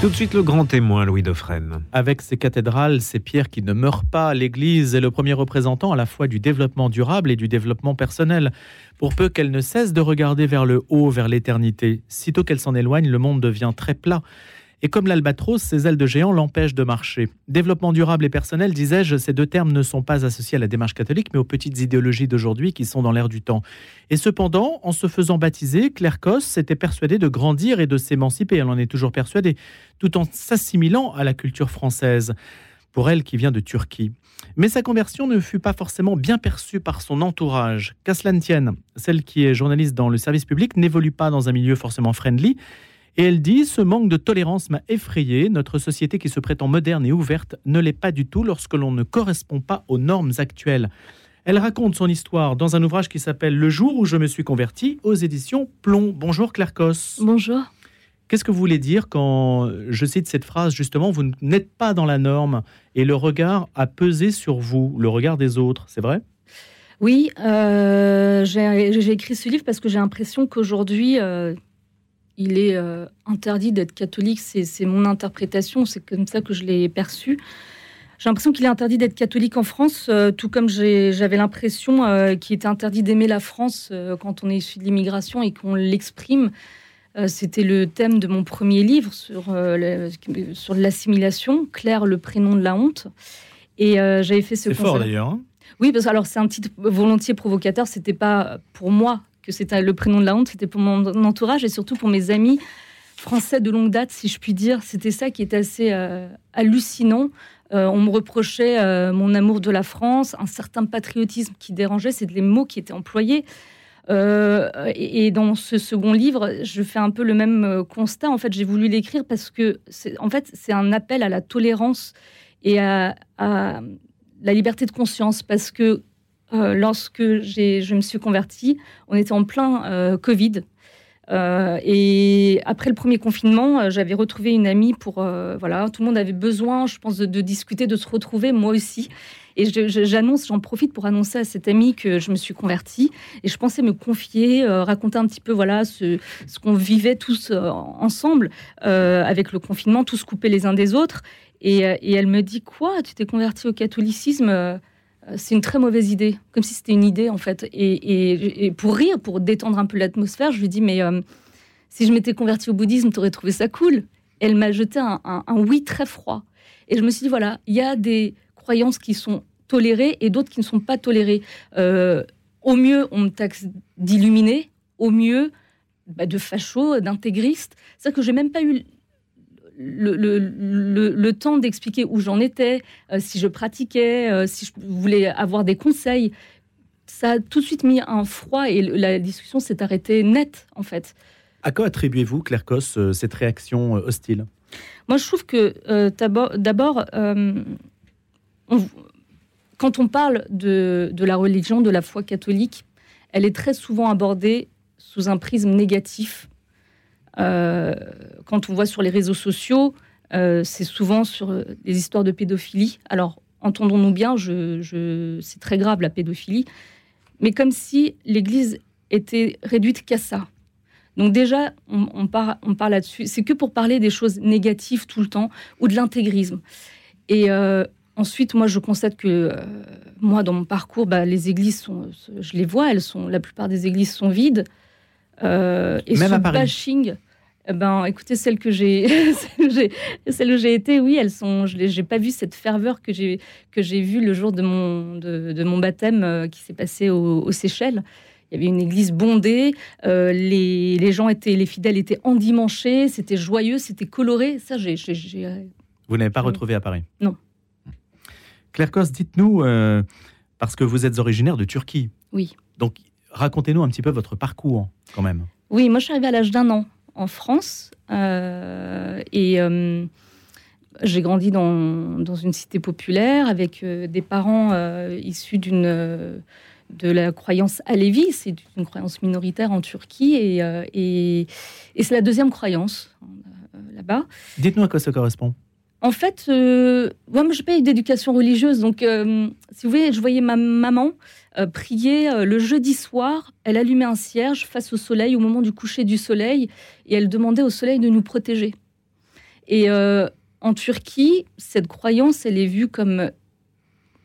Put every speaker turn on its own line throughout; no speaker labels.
Tout de suite le grand témoin, Louis Dauphren.
Avec ses cathédrales, ces pierres qui ne meurent pas, l'Église est le premier représentant à la fois du développement durable et du développement personnel. Pour peu qu'elle ne cesse de regarder vers le haut, vers l'éternité, sitôt qu'elle s'en éloigne, le monde devient très plat. Et comme l'albatros, ses ailes de géant l'empêchent de marcher. Développement durable et personnel, disais-je, ces deux termes ne sont pas associés à la démarche catholique, mais aux petites idéologies d'aujourd'hui qui sont dans l'air du temps. Et cependant, en se faisant baptiser, Claire Koss s'était persuadée de grandir et de s'émanciper, elle en est toujours persuadée, tout en s'assimilant à la culture française, pour elle qui vient de Turquie. Mais sa conversion ne fut pas forcément bien perçue par son entourage. Qu'à tienne, celle qui est journaliste dans le service public n'évolue pas dans un milieu forcément friendly, et elle dit Ce manque de tolérance m'a effrayé. Notre société qui se prétend moderne et ouverte ne l'est pas du tout lorsque l'on ne correspond pas aux normes actuelles. Elle raconte son histoire dans un ouvrage qui s'appelle Le jour où je me suis converti aux éditions Plomb. Bonjour Claire Cos.
Bonjour.
Qu'est-ce que vous voulez dire quand je cite cette phrase? Justement Vous n'êtes pas dans la norme et le regard a pesé sur vous, le regard des autres, c'est vrai?
Oui, euh, j'ai écrit ce livre parce que j'ai l'impression qu'aujourd'hui, euh, il est euh, interdit d'être catholique. C'est mon interprétation, c'est comme ça que je l'ai perçu. J'ai l'impression qu'il est interdit d'être catholique en France, euh, tout comme j'avais l'impression euh, qu'il était interdit d'aimer la France quand on est issu de l'immigration et qu'on l'exprime. C'était le thème de mon premier livre sur, sur l'assimilation, Claire, le prénom de la honte. Et j'avais fait ce.
C'est fort d'ailleurs. Hein.
oui, parce que alors c'est un titre volontiers provocateur. C'était pas pour moi que c'était le prénom de la honte, c'était pour mon entourage et surtout pour mes amis français de longue date, si je puis dire. C'était ça qui était assez euh, hallucinant. Euh, on me reprochait euh, mon amour de la France, un certain patriotisme qui dérangeait, c'est les mots qui étaient employés. Et, dans ce second livre, je fais un peu le même constat. En fait, j'ai voulu l'écrire parce que, en fait, c'est un appel à la tolérance et à, à la liberté de conscience. Parce que euh, lorsque je me suis convertie, on était en plein euh, Covid. Euh, et après le premier confinement, j'avais retrouvé une amie pour voilà, tout le monde avait besoin, je pense, de, discuter, de se retrouver, moi aussi. Et j'annonce, j'en profite pour annoncer à cette amie que je me suis convertie. Et je pensais me confier, raconter un petit peu voilà ce, qu'on vivait tous ensemble avec le confinement, tous coupés les uns des autres. Et, et elle me dit quoi? Tu t'es convertie au catholicisme c'est une très mauvaise idée, comme si c'était une idée en fait. Et, pour rire, pour détendre un peu l'atmosphère, je lui dis mais euh, si je m'étais convertie au bouddhisme, tu aurais trouvé ça cool. elle m'a jeté un, oui très froid. Et je me suis dit voilà, il y a des croyances qui sont tolérées et d'autres qui ne sont pas tolérées. Euh, au mieux, on me taxe d'illuminé, au mieux, bah, de facho, d'intégriste. C'est que j'ai même pas eu le, temps d'expliquer où j'en étais, euh, si je pratiquais, euh, si je voulais avoir des conseils. Ça a tout de suite mis un froid et la discussion s'est arrêtée nette, en fait.
À quoi attribuez-vous, Claire Cos, euh, cette réaction hostile?
Moi, je trouve que d'abord, quand on parle de, de la religion, de la foi catholique, elle est très souvent abordée sous un prisme négatif quand on voit sur les réseaux sociaux, euh, c'est souvent sur euh, des histoires de pédophilie. Alors, entendons-nous bien, je, c'est très grave la pédophilie, mais comme si l'Église était réduite qu'à ça. Donc déjà, on, parle, on parle là-dessus. C'est que pour parler des choses négatives tout le temps ou de l'intégrisme. Et ensuite, moi, je constate que moi, dans mon parcours, bah, les églises sont, je les vois, elles sont, la plupart des églises sont vides.
et Même ce à Paris.
bashing, ben, écoutez, celles que j'ai, celles où j'ai été, oui, elles sont. Je n'ai pas vu cette ferveur que j'ai que j'ai vue le jour de mon de, mon baptême euh, qui s'est passé aux, Seychelles. Il y avait une église bondée, euh, les, les, gens étaient, les fidèles étaient endimanchés, c'était joyeux, c'était coloré. Ça, j'ai. Euh,
vous n'avez pas retrouvé à Paris?
Non.
Claire Cos, dites-nous, parce que vous êtes originaire de Turquie.
Oui.
Donc, racontez-nous un petit peu votre parcours, quand même.
Oui, moi, je suis arrivée à l'âge d'un an en France. Euh, et euh, j'ai grandi dans, dans, une cité populaire avec euh, des parents issus d'une de la croyance alévi, c'est une croyance minoritaire en Turquie et, et, et c'est la deuxième croyance là-bas.
Dites-nous à quoi ça correspond.
En fait, moi, je n'ai pas eu d'éducation religieuse, donc si vous voulez, je voyais ma maman euh, prier euh, le jeudi soir. Elle allumait un cierge face au soleil au moment du coucher du soleil et elle demandait au soleil de nous protéger. Et en Turquie, cette croyance, elle est vue comme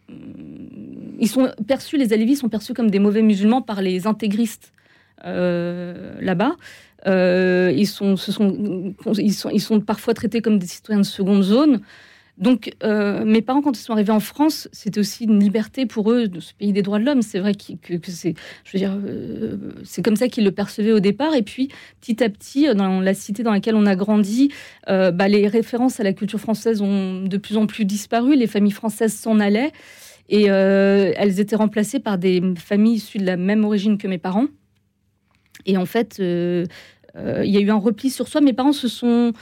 ils sont perçus, les Alevis sont perçus comme des mauvais musulmans par les intégristes là-bas. Ils, sont, ils, sont, ils sont parfois traités comme des citoyens de seconde zone. Donc, euh, mes parents, quand ils sont arrivés en France, c'était aussi une liberté pour eux de ce pays des droits de l'homme. C'est vrai que, c'est, je veux dire, euh, c'est comme ça qu'ils le percevaient au départ. Et puis, petit à petit, dans la cité dans laquelle on a grandi, euh, bah, les références à la culture française ont de plus en plus disparu. Les familles françaises s'en allaient et elles étaient remplacées par des familles issues de la même origine que mes parents. Et en fait, il y a eu un repli sur soi. Mes parents se sont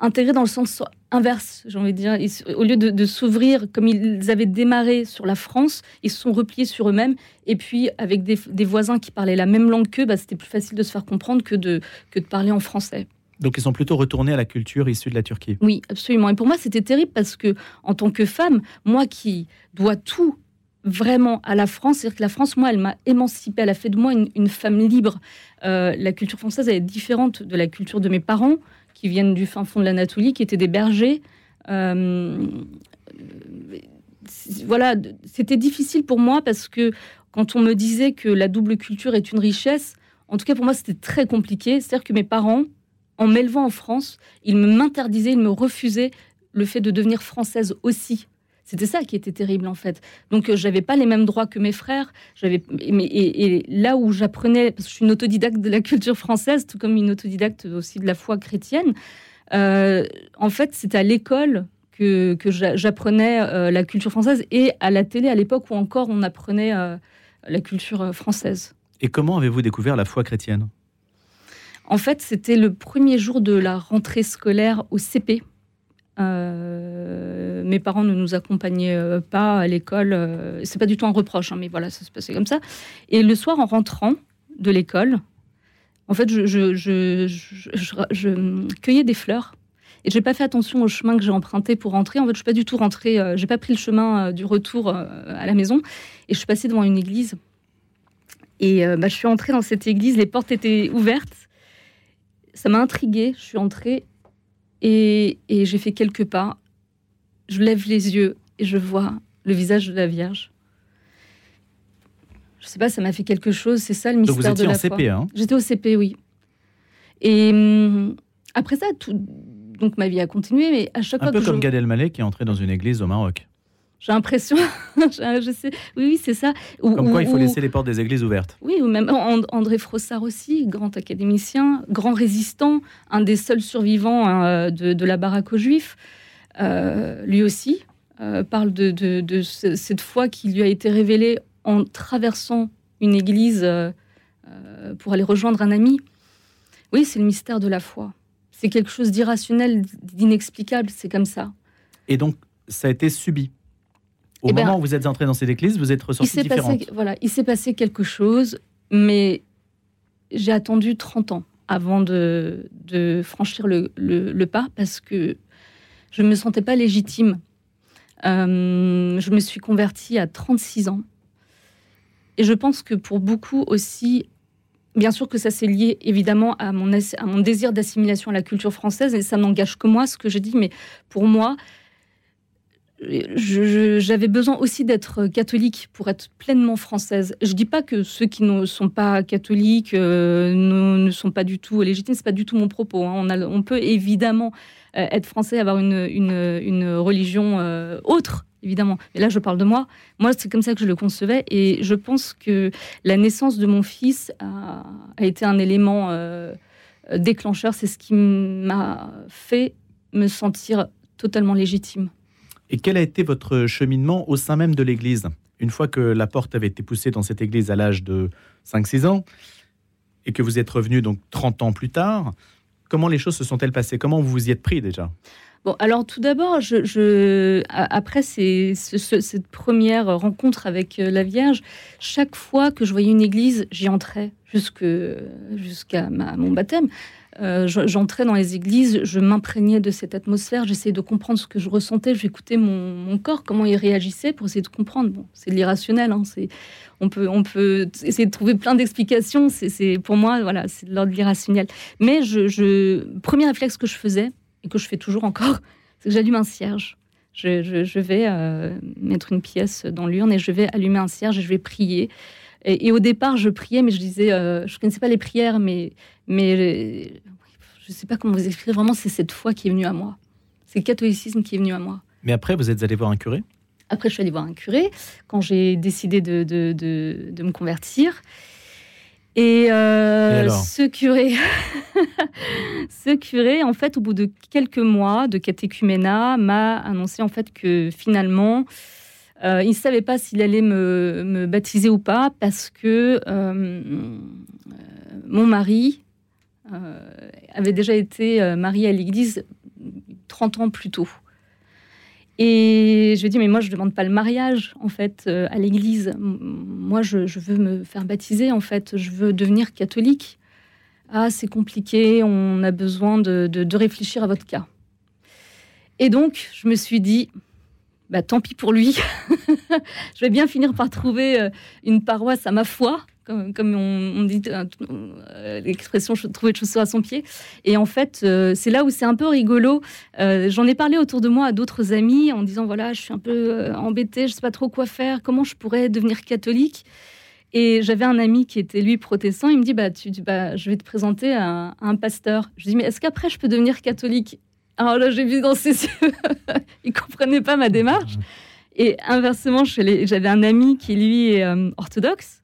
intégrés dans le sens inverse, j'ai envie de dire. au lieu de, s'ouvrir comme ils avaient démarré sur la France, ils se sont repliés sur eux-mêmes. Et puis, avec des, voisins qui parlaient la même langue qu'eux, bah, c'était plus facile de se faire comprendre que de, que de parler en français.
Donc, ils sont plutôt retournés à la culture issue de la Turquie.
Oui, absolument. Et pour moi, c'était terrible parce que, en tant que femme, moi qui dois tout vraiment à la France. C'est-à-dire que la France, moi, elle m'a émancipée. Elle a fait de moi une, femme libre. Euh, la culture française, elle est différente de la culture de mes parents qui viennent du fin fond de l'Anatolie, qui étaient des bergers. Euh, voilà, c'était difficile pour moi parce que quand on me disait que la double culture est une richesse, en tout cas pour moi c'était très compliqué. C'est-à-dire que mes parents, en m'élevant en France, ils m'interdisaient, ils me refusaient le fait de devenir française aussi. C'était ça qui était terrible en fait. Donc euh, j'avais pas les mêmes droits que mes frères. J'avais et, là où j'apprenais, parce que je suis une autodidacte de la culture française, tout comme une autodidacte aussi de la foi chrétienne. Euh, en fait, c'était à l'école que, que j'apprenais euh, la culture française et à la télé à l'époque où encore on apprenait la culture française.
Et comment avez-vous découvert la foi chrétienne?
En fait, c'était le premier jour de la rentrée scolaire au CP. Euh, mes parents ne nous accompagnaient euh, pas à l'école. Euh, c'est pas du tout un reproche, hein, mais voilà, ça se passait comme ça. Et le soir, en rentrant de l'école, en fait, je, cueillais des fleurs. Et j'ai pas fait attention au chemin que j'ai emprunté pour rentrer. En fait, je suis pas du tout rentrée. j'ai pas pris le chemin du retour à la maison. Et je suis passée devant une église. Et bah, je suis entrée dans cette église. Les portes étaient ouvertes. Ça m'a intriguée. Je suis entrée et, j'ai fait quelques pas. Je lève les yeux et je vois le visage de la Vierge. Je sais pas, ça m'a fait quelque chose. C'est ça le mystère
Donc
vous étiez
en CP, hein
J'étais au CP, oui. Et hum, après ça, tout, donc ma vie a continué, mais à chaque
Un
fois
peu comme Gad Elmaleh qui est entré dans une église au Maroc.
J'ai l'impression, je sais, oui, oui, c'est ça.
Comme quoi, il faut laisser les portes des églises ouvertes.
Oui, ou même André Frossard aussi, grand académicien, grand résistant, un des seuls survivants hein, de, la baraque aux Juifs. Euh, lui aussi euh, parle de, cette foi qui lui a été révélée en traversant une église euh, pour aller rejoindre un ami. Oui, c'est le mystère de la foi. C'est quelque chose d'irrationnel, d'inexplicable, c'est comme ça.
Et donc, ça a été subi au eh ben, moment où vous êtes entré dans cette église, vous êtes ressorti différente.
voilà, il s'est passé quelque chose, mais j'ai attendu 30 ans avant de, franchir le, pas parce que je ne me sentais pas légitime. Euh, je me suis convertie à 36 ans. Et je pense que pour beaucoup aussi, bien sûr que ça s'est lié évidemment à mon, à mon désir d'assimilation à la culture française, et ça n'engage que moi ce que je dis, mais pour moi, j'avais besoin aussi d'être catholique pour être pleinement française. Je dis pas que ceux qui ne sont pas catholiques euh, ne, sont pas du tout légitimes, c'est pas du tout mon propos. Hein. On, peut évidemment euh, être français, avoir une, religion euh, autre, évidemment. Mais là, je parle de moi. Moi, c'est comme ça que je le concevais, et je pense que la naissance de mon fils a été un élément déclencheur. C'est ce qui m'a fait me sentir totalement légitime.
Et quel a été votre cheminement au sein même de l'Église? Une fois que la porte avait été poussée dans cette Église à l'âge de 5-6 ans, et que vous êtes revenu donc 30 ans plus tard, comment les choses se sont-elles passées? Comment vous vous y êtes pris déjà?
Bon, alors tout d'abord, je, après cette première rencontre avec euh, la Vierge, chaque fois que je voyais une église, j'y entrais jusqu'à mon baptême. Euh, j'entrais dans les églises, je m'imprégnais de cette atmosphère, j'essayais de comprendre ce que je ressentais, j'écoutais mon, corps, comment il réagissait pour essayer de comprendre. Bon, c'est de l'irrationnel, hein, on, peut, essayer de trouver plein d'explications, c'est pour moi, voilà, c'est de l'ordre de l'irrationnel. Mais je, premier réflexe que je faisais, et que je fais toujours encore, c'est que j'allume un cierge. Je, vais euh, mettre une pièce dans l'urne et je vais allumer un cierge et je vais prier. Et, au départ, je priais, mais je disais, euh, je ne connaissais pas les prières, mais, mais je ne sais pas comment vous expliquer. Vraiment, c'est cette foi qui est venue à moi. C'est le catholicisme qui est venu à moi.
Mais après, vous êtes allé voir un curé?
Après, je suis allée voir un curé quand j'ai décidé de, de, de, me convertir. Et, euh, ce curé, ce curé, en fait, au bout de quelques mois de catéchuménat, m'a annoncé en fait que finalement, euh, il ne savait pas s'il allait me, me, baptiser ou pas parce que euh, mon mari avait déjà été marié à l'église 30 ans plus tôt. Et je lui ai dit, mais moi, je ne demande pas le mariage, en fait, euh, à l'église. Moi, je, veux me faire baptiser, en fait. Je veux devenir catholique. Ah, c'est compliqué, on a besoin de, de, réfléchir à votre cas. Et donc, je me suis dit, bah, tant pis pour lui. je vais bien finir par trouver euh, une paroisse à ma foi comme, on, dit euh, l'expression trouver de chaussures à son pied. Et en fait, euh, c'est là où c'est un peu rigolo. Euh, j'en ai parlé autour de moi à d'autres amis en disant voilà, je suis un peu embêtée, je sais pas trop quoi faire, comment je pourrais devenir catholique? Et j'avais un ami qui était lui protestant. Il me dit bah, tu, bah je vais te présenter à, un pasteur. Je lui dis mais est-ce qu'après je peux devenir catholique? Alors là, j'ai vu dans ses yeux, il comprenait pas ma démarche. Et inversement, j'avais un ami qui lui est orthodoxe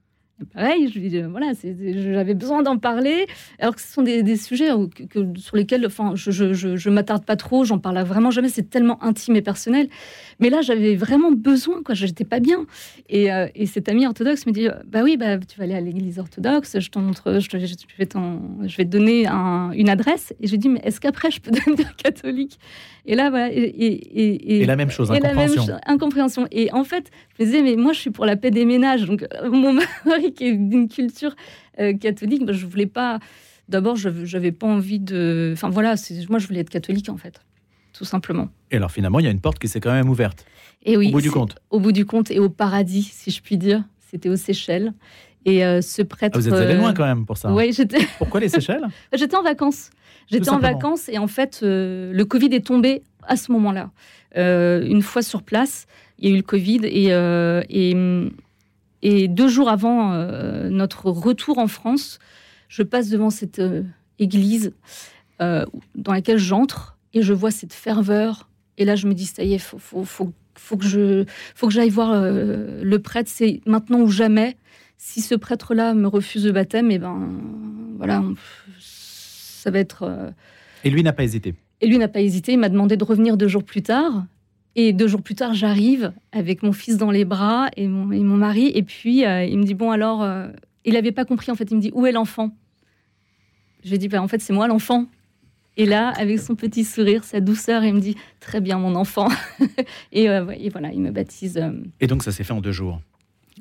Pareil, je lui voilà, j'avais besoin d'en parler, alors que ce sont des, sujets sur lesquels enfin, je ne m'attarde pas trop, j'en parle vraiment jamais, c'est tellement intime et personnel. Mais là, j'avais vraiment besoin, quoi, j'étais pas bien. Et, euh, et, cet ami orthodoxe me dit Bah oui, bah, tu vas aller à l'église orthodoxe, je, montre, je, je, vais, je vais te donner une adresse. Et je dis Mais est-ce qu'après, je peux devenir catholique? Et là, voilà.
Et, et, la même chose, incompréhension. La même
incompréhension. Et en fait, je me disais, mais moi, je suis pour la paix des ménages. Donc, euh, mon mari, est d'une culture euh, catholique, je bah, je voulais pas. D'abord, je n'avais pas envie de. Enfin, voilà, moi, je voulais être catholique, en fait. Tout simplement.
Et alors, finalement, il y a une porte qui s'est quand même ouverte.
Et oui.
Au bout du compte.
Au bout du compte et au paradis, si je puis dire. C'était aux Seychelles. Et euh, ce prêtre.
Ah, vous êtes allé loin quand même pour ça.
Oui, j'étais.
Pourquoi les Seychelles?
J'étais en vacances. J'étais en vacances et en fait, euh, le Covid est tombé à ce moment-là. Euh, une fois sur place, il y a eu le Covid et, et, et, deux jours avant notre retour en France, je passe devant cette église dans laquelle j'entre et je vois cette ferveur. Et là, je me dis, ça y est, faut, faut, faut, faut que je, faut que j'aille voir le prêtre. C'est maintenant ou jamais si ce prêtre-là me refuse le baptême, et eh ben voilà, ça va être. Euh,
et lui n'a pas hésité.
Et lui n'a pas hésité. Il m'a demandé de revenir deux jours plus tard. Et deux jours plus tard, j'arrive avec mon fils dans les bras et mon, et mon mari. Et puis, euh, il me dit Bon, alors, euh, il n'avait pas compris en fait. Il me dit Où est l'enfant? Je lui dis bah, En fait, c'est moi l'enfant. Et là, avec son petit sourire, sa douceur, il me dit Très bien, mon enfant. et, et, voilà, il me baptise.
Et donc, ça s'est fait en deux jours?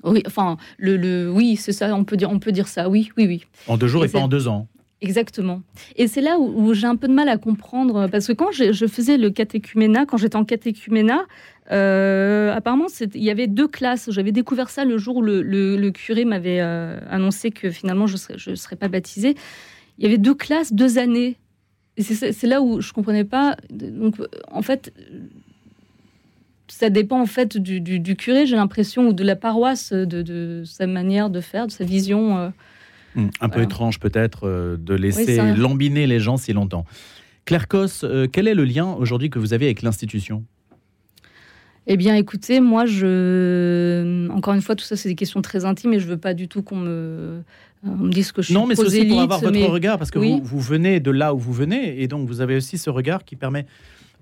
Oui, enfin, le, oui, c'est ça, on peut, dire, on peut dire ça, oui, oui, oui.
En deux jours et, pas en deux ans.
Exactement. Et c'est là où, j'ai un peu de mal à comprendre, parce que quand je, faisais le catéchuménat, quand j'étais en catéchuménat, euh, apparemment, il y avait deux classes. J'avais découvert ça le jour où le, curé m'avait euh, annoncé que finalement je ne serais, pas baptisée. Il y avait deux classes, deux années. C'est là où je comprenais pas. Donc, en fait, ça dépend en fait du, curé, j'ai l'impression, ou de la paroisse, de, sa manière de faire, de sa vision. Euh,
hmm, un peu étrange peut-être euh, de laisser lambiner les gens si longtemps. Claire Cos, euh, quel est le lien aujourd'hui que vous avez avec l'institution?
Eh bien, écoutez, moi, je. Encore une fois, tout ça, c'est des questions très intimes et je veux pas du tout qu'on me, me dise que je suis
Non, mais c'est aussi pour avoir votre regard, parce que vous, vous venez de là où vous venez et donc vous avez aussi ce regard qui permet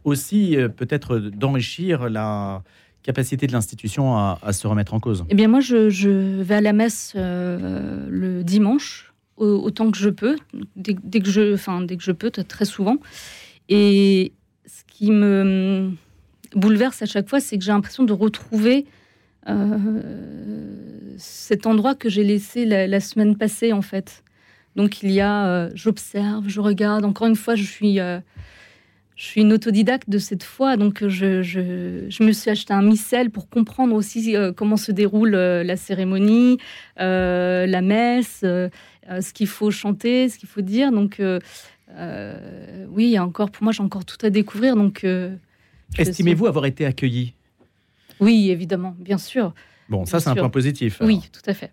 aussi euh, peut-être d'enrichir la capacité de l'institution à, se remettre en cause
Eh bien, moi, je, vais à la messe euh, le dimanche, autant que je peux, dès, que, je, enfin, dès que je peux, très souvent. Et ce qui me bouleverse à chaque fois, c'est que j'ai l'impression de retrouver euh, cet endroit que j'ai laissé la, semaine passée, en fait. Donc, il y a, j'observe, je regarde. Encore une fois, je suis je suis une autodidacte de cette foi, donc je, je, me suis acheté un missel pour comprendre aussi euh, comment se déroule euh, la cérémonie, euh, la messe, ce qu'il faut chanter, ce qu'il faut dire. Donc oui, encore, pour moi, j'ai encore tout à découvrir. Donc,
estimez-vous avoir été accueilli?
Oui, évidemment, bien sûr.
Bon, ça, c'est un point positif.
Oui, tout à fait.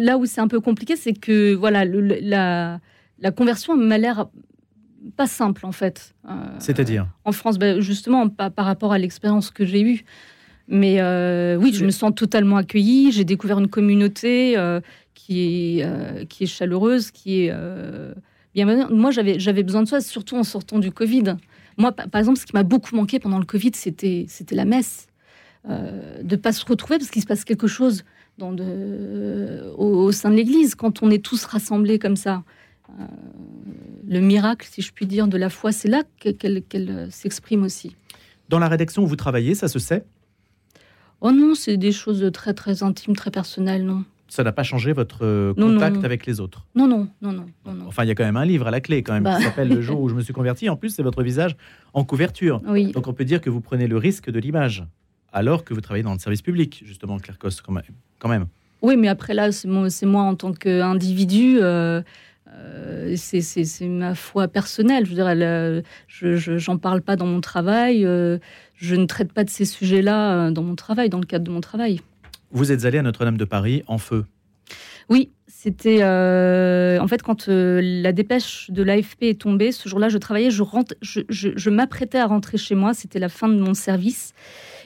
là où c'est un peu compliqué, c'est que voilà, la, la conversion m'a l'air pas simple en fait.
Euh, C'est-à-dire
En France, ben, justement, par rapport à l'expérience que j'ai eue. Mais euh, oui, je me sens totalement accueillie. J'ai découvert une communauté euh, qui, est, qui est chaleureuse, qui est. Moi, j'avais, besoin de ça, surtout en sortant du Covid. Moi, par exemple, ce qui m'a beaucoup manqué pendant le Covid, c'était, la messe. de ne pas se retrouver parce qu'il se passe quelque chose dans de, au, sein de l'Église quand on est tous rassemblés comme ça le miracle, si je puis dire, de la foi, c'est là qu'elle euh, s'exprime aussi.
Dans la rédaction où vous travaillez, ça se sait?
Oh non, c'est des choses très très intimes, très personnelles, non.
Ça n'a pas changé votre euh, contact avec les autres?
Non non, non, non, non,
Enfin, il y a quand même un livre à la clé, quand même, qui bah. s'appelle Le jour où je me suis converti. En plus, c'est votre visage en couverture.
Oui.
Donc, on peut dire que vous prenez le risque de l'image, alors que vous travaillez dans le service public, justement, Claire Coste, quand même.
Oui, mais après là, c'est moi, moi, en tant qu'individu. Euh, euh, c'est ma foi personnelle. Je veux je j'en parle pas dans mon travail. Euh, je ne traite pas de ces sujets-là euh, dans mon travail, dans le cadre de mon travail.
Vous êtes allé à Notre-Dame de Paris en feu.
Oui, c'était en fait quand la dépêche de l'AFP est tombée. Ce jour-là, je travaillais, je, je, je m'apprêtais à rentrer chez moi. C'était la fin de mon service.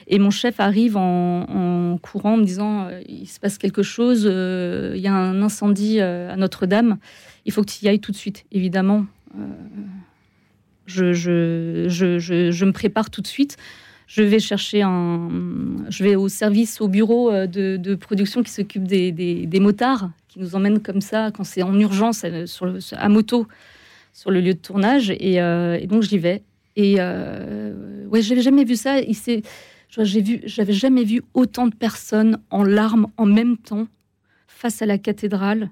Et mon chef arrive en, courant en me disant il se passe quelque chose, il y a un incendie à Notre-Dame il faut que tu y ailles tout de suite, évidemment. Euh, je, je, me prépare tout de suite. Je vais chercher un. Je vais au service, au bureau euh, de, production qui s'occupe des, motards, qui nous emmènent comme ça quand c'est en urgence euh, sur à moto sur le lieu de tournage. Et, donc j'y vais. Et ouais, j'avais jamais vu ça. J'ai vu, j'avais jamais vu autant de personnes en larmes en même temps face à la cathédrale.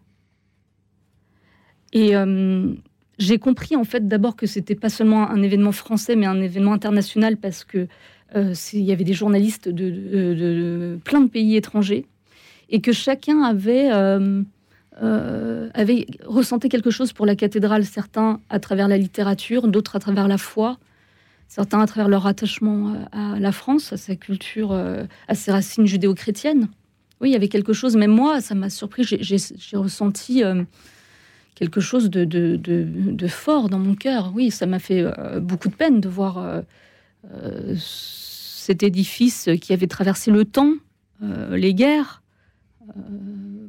Et euh, j'ai compris en fait d'abord que c'était pas seulement un événement français, mais un événement international parce que euh, y avait des journalistes de, plein de pays étrangers et que chacun avait euh, avait ressenti quelque chose pour la cathédrale, certains à travers la littérature, d'autres à travers la foi, certains à travers leur attachement à la France, à sa culture, à ses racines judéo-chrétiennes. Oui, il y avait quelque chose, même moi, ça m'a surpris, j'ai ressenti quelque chose de, de, fort dans mon cœur. Oui, ça m'a fait euh, beaucoup de peine de voir euh, euh, cet édifice qui avait traversé le temps, les guerres,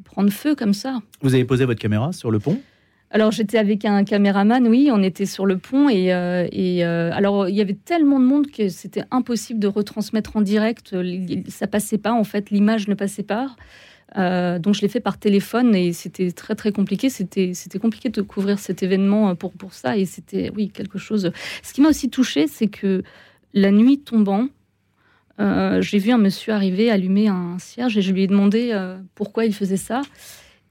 prendre feu comme ça.
Vous avez posé votre caméra sur le pont?
Alors j'étais avec un caméraman, oui, on était sur le pont et, et alors il y avait tellement de monde que c'était impossible de retransmettre en direct. Ça passait pas en fait, l'image ne passait pas. Euh, donc je l'ai fait par téléphone et c'était très très compliqué. C'était c'était compliqué de couvrir cet événement euh, pour pour ça et c'était oui quelque chose. Ce qui m'a aussi touché, c'est que la nuit tombant, euh, j'ai vu un monsieur arriver allumer un cierge et je lui ai demandé pourquoi il faisait ça.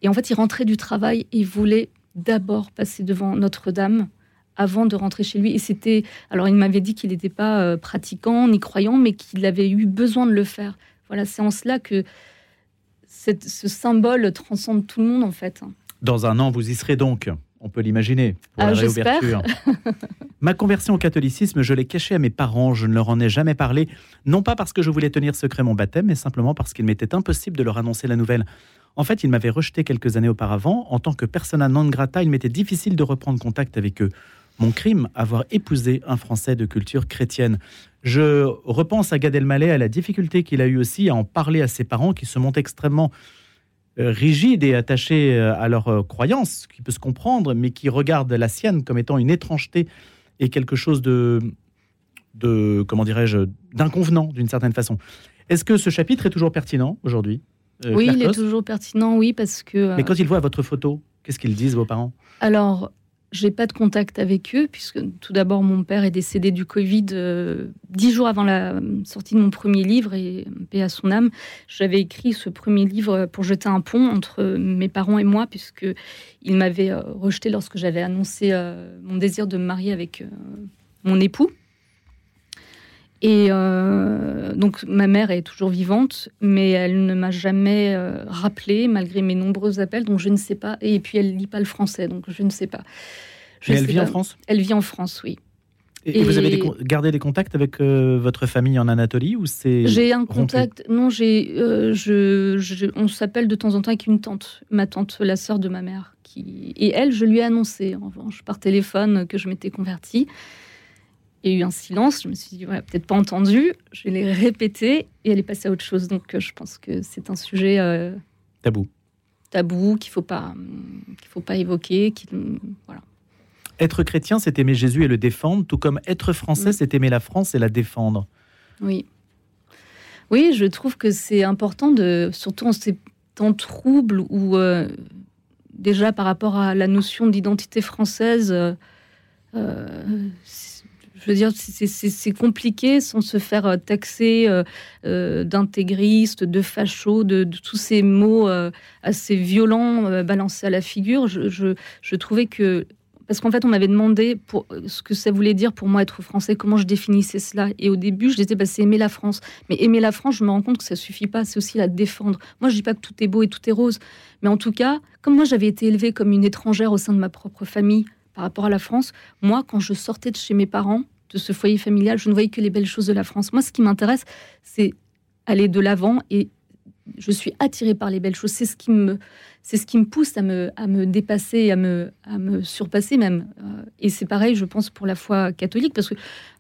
Et en fait, il rentrait du travail et il voulait d'abord passer devant Notre-Dame avant de rentrer chez lui. Et c'était alors il m'avait dit qu'il n'était pas pratiquant ni croyant, mais qu'il avait eu besoin de le faire. Voilà, c'est en cela que ce symbole transcende tout le monde en fait.
Dans un an, vous y serez donc. On peut l'imaginer pour ah, la réouverture. Ma conversion au catholicisme, je l'ai cachée à mes parents. Je ne leur en ai jamais parlé, non pas parce que je voulais tenir secret mon baptême, mais simplement parce qu'il m'était impossible de leur annoncer la nouvelle. En fait, ils m'avaient rejeté quelques années auparavant. En tant que persona non grata, il m'était difficile de reprendre contact avec eux. Mon crime, avoir épousé un Français de culture chrétienne. Je repense à Gad Elmaleh, à la difficulté qu'il a eu aussi à en parler à ses parents qui se montrent extrêmement euh, rigides et attachés euh, à leurs euh, croyances, qui peut se comprendre, mais qui regardent la sienne comme étant une étrangeté et quelque chose de comment dirais-je, d'inconvenant d'une certaine façon. Est-ce que ce chapitre est toujours pertinent aujourd'hui?
Oui, il est toujours pertinent, oui, parce que.
Mais quand ils voient votre photo, qu'est-ce qu'ils disent, vos parents?
Alors, j'ai pas de contact avec eux, puisque tout d'abord, mon père est décédé du Covid euh, dix jours avant la sortie de mon premier livre, et paix à son âme. J'avais écrit ce premier livre pour jeter un pont entre mes parents et moi, puisque il m'avait euh, rejeté lorsque j'avais annoncé euh, mon désir de me marier avec mon époux. Et donc ma mère est toujours vivante, mais elle ne m'a jamais rappelé malgré mes nombreux appels, donc je ne sais pas. Et puis elle lit pas le français, donc je ne sais pas.
Et elle vit en France?
Elle vit en France, oui.
Et, vous avez gardé des contacts avec euh, votre famille en Anatolie ou c'est
J'ai un contact. Non, j'ai. Euh, je, on s'appelle de temps en temps avec une tante, ma tante, la sœur de ma mère, qui et elle, je lui ai annoncé en revanche par téléphone que je m'étais convertie. Il y a eu un silence. Je me suis dit, ouais, peut-être pas entendu. Je l'ai répété et elle est passée à autre chose. Donc, euh, je pense que c'est un sujet
tabou.
Tabou qu'il faut pas qu'il faut pas évoquer. voilà.
Être chrétien, c'est aimer Jésus et le défendre, tout comme être français, c'est aimer la France et la défendre.
Oui. Oui, je trouve que c'est important, de, surtout en ces temps troubles où, euh, déjà par rapport à la notion d'identité française, euh, euh, je veux dire, c'est compliqué sans se faire taxer d'intégriste, de facho, de, tous ces mots assez violents balancés à la figure. je, je trouvais que parce qu'en fait, on m'avait demandé pour, ce que ça voulait dire pour moi être français, comment je définissais cela. Et au début, je disais, bah, c'est aimer la France. Mais aimer la France, je me rends compte que ça suffit pas, c'est aussi la défendre. Moi, je dis pas que tout est beau et tout est rose. Mais en tout cas, comme moi, j'avais été élevée comme une étrangère au sein de ma propre famille par rapport à la France, moi, quand je sortais de chez mes parents, de ce foyer familial, je ne voyais que les belles choses de la France. Moi, ce qui m'intéresse, c'est aller de l'avant et je suis attirée par les belles choses. C'est ce qui me, c'est ce qui me pousse à me, à me dépasser, à me, à me surpasser même. Euh, et c'est pareil, je pense, pour la foi catholique, parce que,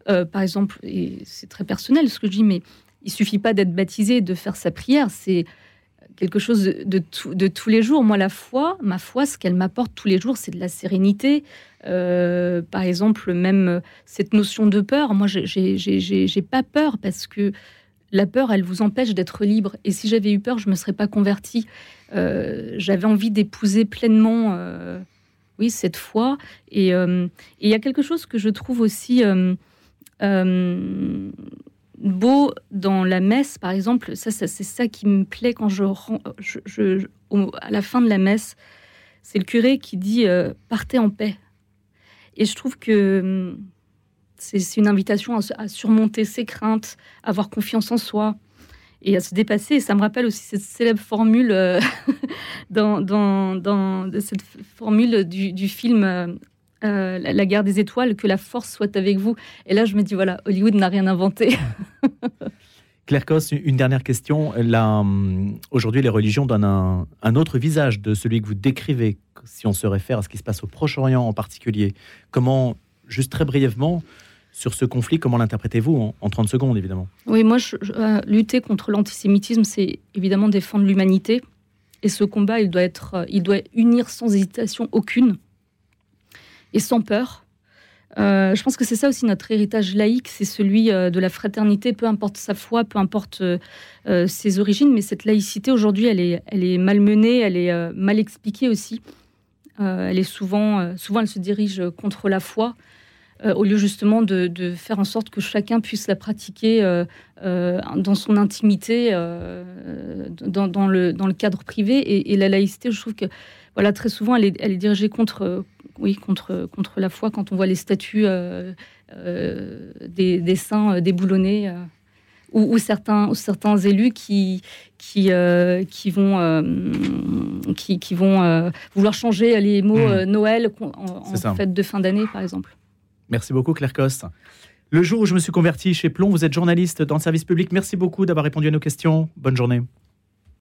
euh, par exemple, et c'est très personnel ce que je dis, mais il suffit pas d'être baptisé, de faire sa prière, c'est quelque chose de, de, tous les jours. Moi, la foi, ma foi, ce qu'elle m'apporte tous les jours, c'est de la sérénité. Euh, par exemple, même cette notion de peur, moi, j'ai pas peur parce que la peur, elle vous empêche d'être libre. Et si j'avais eu peur, je me serais pas convertie. Euh, j'avais envie d'épouser pleinement, euh, oui, cette foi. Et il y a quelque chose que je trouve aussi beau dans la messe, par exemple. Ça, c'est ça qui me plaît quand je, je, à la fin de la messe. C'est le curé qui dit partez en paix. Et je trouve que c'est une invitation à, surmonter ses craintes, à avoir confiance en soi et à se dépasser. Et ça me rappelle aussi cette célèbre formule euh, dans, dans, cette formule du, film euh, euh, La guerre des étoiles, que la force soit avec vous. Et là, je me dis, voilà, Hollywood n'a rien inventé.
Claire Cos, une dernière question. Aujourd'hui, les religions donnent un, un, autre visage de celui que vous décrivez, si on se réfère à ce qui se passe au Proche-Orient en particulier. Comment, juste très brièvement, sur ce conflit, comment l'interprétez-vous en, 30 secondes, évidemment?
Oui, moi, euh, lutter contre l'antisémitisme, c'est évidemment défendre l'humanité. Et ce combat, il doit, être, euh, il doit unir sans hésitation aucune et sans peur. Euh, je pense que c'est ça aussi notre héritage laïque, c'est celui de la fraternité, peu importe sa foi, peu importe ses origines, mais cette laïcité aujourd'hui, elle est, elle est malmenée, elle est mal expliquée aussi. elle est souvent, souvent, elle se dirige contre la foi. Euh, au lieu justement de, faire en sorte que chacun puisse la pratiquer euh, euh, dans son intimité, dans le cadre privé. Et, la laïcité, je trouve que voilà, très souvent, elle est, elle est dirigée contre, oui, contre, contre la foi quand on voit les statues des, saints déboulonnés. Ou, certains, certains élus qui, qui, qui vont, qui, qui, vont vouloir changer les mots mmh. Noël en, en fête de fin d'année, par exemple.
Merci beaucoup, Claire Coste. Le jour où je me suis converti chez Plomb, vous êtes journaliste dans le service public. Merci beaucoup d'avoir répondu à nos questions. Bonne journée.